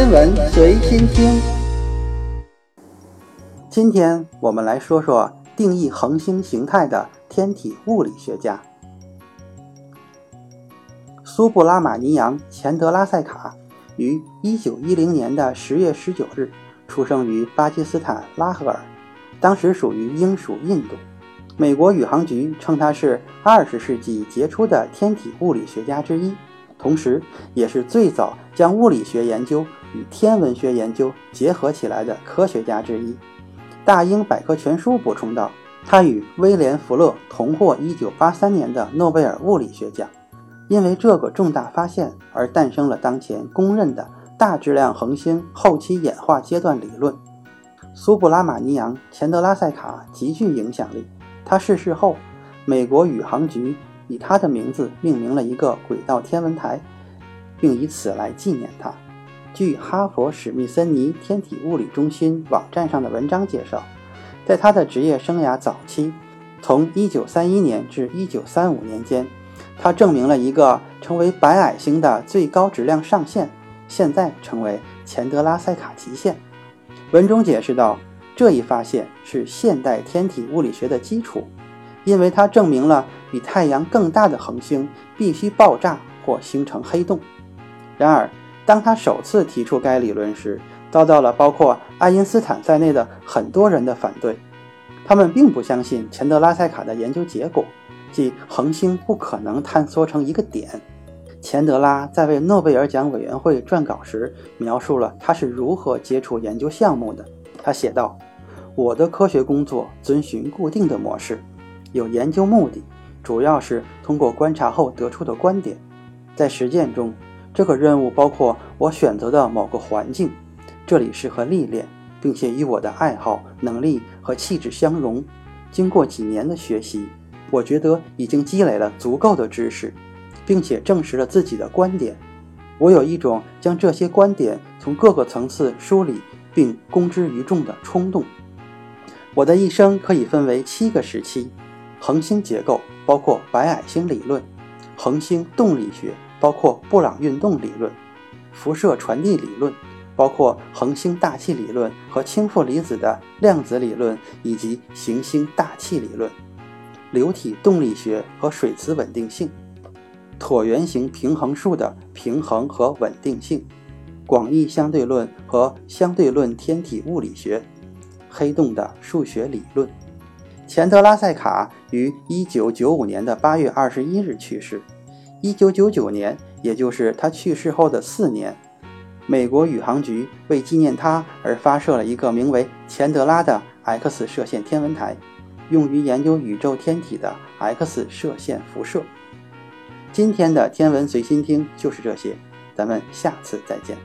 天文随心听。今天我们来说说定义恒星形态的天体物理学家苏布拉马尼扬·钱德拉塞卡，于1910年的10月19日出生于巴基斯坦拉合尔，当时属于英属印度。美国宇航局称他是20世纪杰出的天体物理学家之一。同时，也是最早将物理学研究与天文学研究结合起来的科学家之一。大英百科全书补充道，他与威廉·福勒同获1983年的诺贝尔物理学奖，因为这个重大发现而诞生了当前公认的大质量恒星后期演化阶段理论。苏布拉马尼扬·钱德拉塞卡极具影响力。他逝世后，美国宇航局。以他的名字命名了一个轨道天文台，并以此来纪念他。据哈佛史密森尼天体物理中心网站上的文章介绍，在他的职业生涯早期，从1931年至1935年间，他证明了一个成为白矮星的最高质量上限，现在成为钱德拉塞卡极限。文中解释道，这一发现是现代天体物理学的基础。因为它证明了比太阳更大的恒星必须爆炸或形成黑洞。然而，当他首次提出该理论时，遭到了包括爱因斯坦在内的很多人的反对。他们并不相信钱德拉塞卡的研究结果，即恒星不可能坍缩成一个点。钱德拉在为诺贝尔奖委员会撰稿时，描述了他是如何接触研究项目的。他写道：“我的科学工作遵循固定的模式。”有研究目的，主要是通过观察后得出的观点。在实践中，这个任务包括我选择的某个环境，这里适合历练，并且与我的爱好、能力和气质相融。经过几年的学习，我觉得已经积累了足够的知识，并且证实了自己的观点。我有一种将这些观点从各个层次梳理并公之于众的冲动。我的一生可以分为七个时期。恒星结构包括白矮星理论，恒星动力学包括布朗运动理论，辐射传递理论包括恒星大气理论和氢负离子的量子理论以及行星大气理论，流体动力学和水磁稳定性，椭圆形平衡数的平衡和稳定性，广义相对论和相对论天体物理学，黑洞的数学理论。钱德拉塞卡于1995年的8月21日去世。一九九九年，也就是他去世后的四年，美国宇航局为纪念他而发射了一个名为“钱德拉”的 X 射线天文台，用于研究宇宙天体的 X 射线辐射。今天的天文随心听就是这些，咱们下次再见。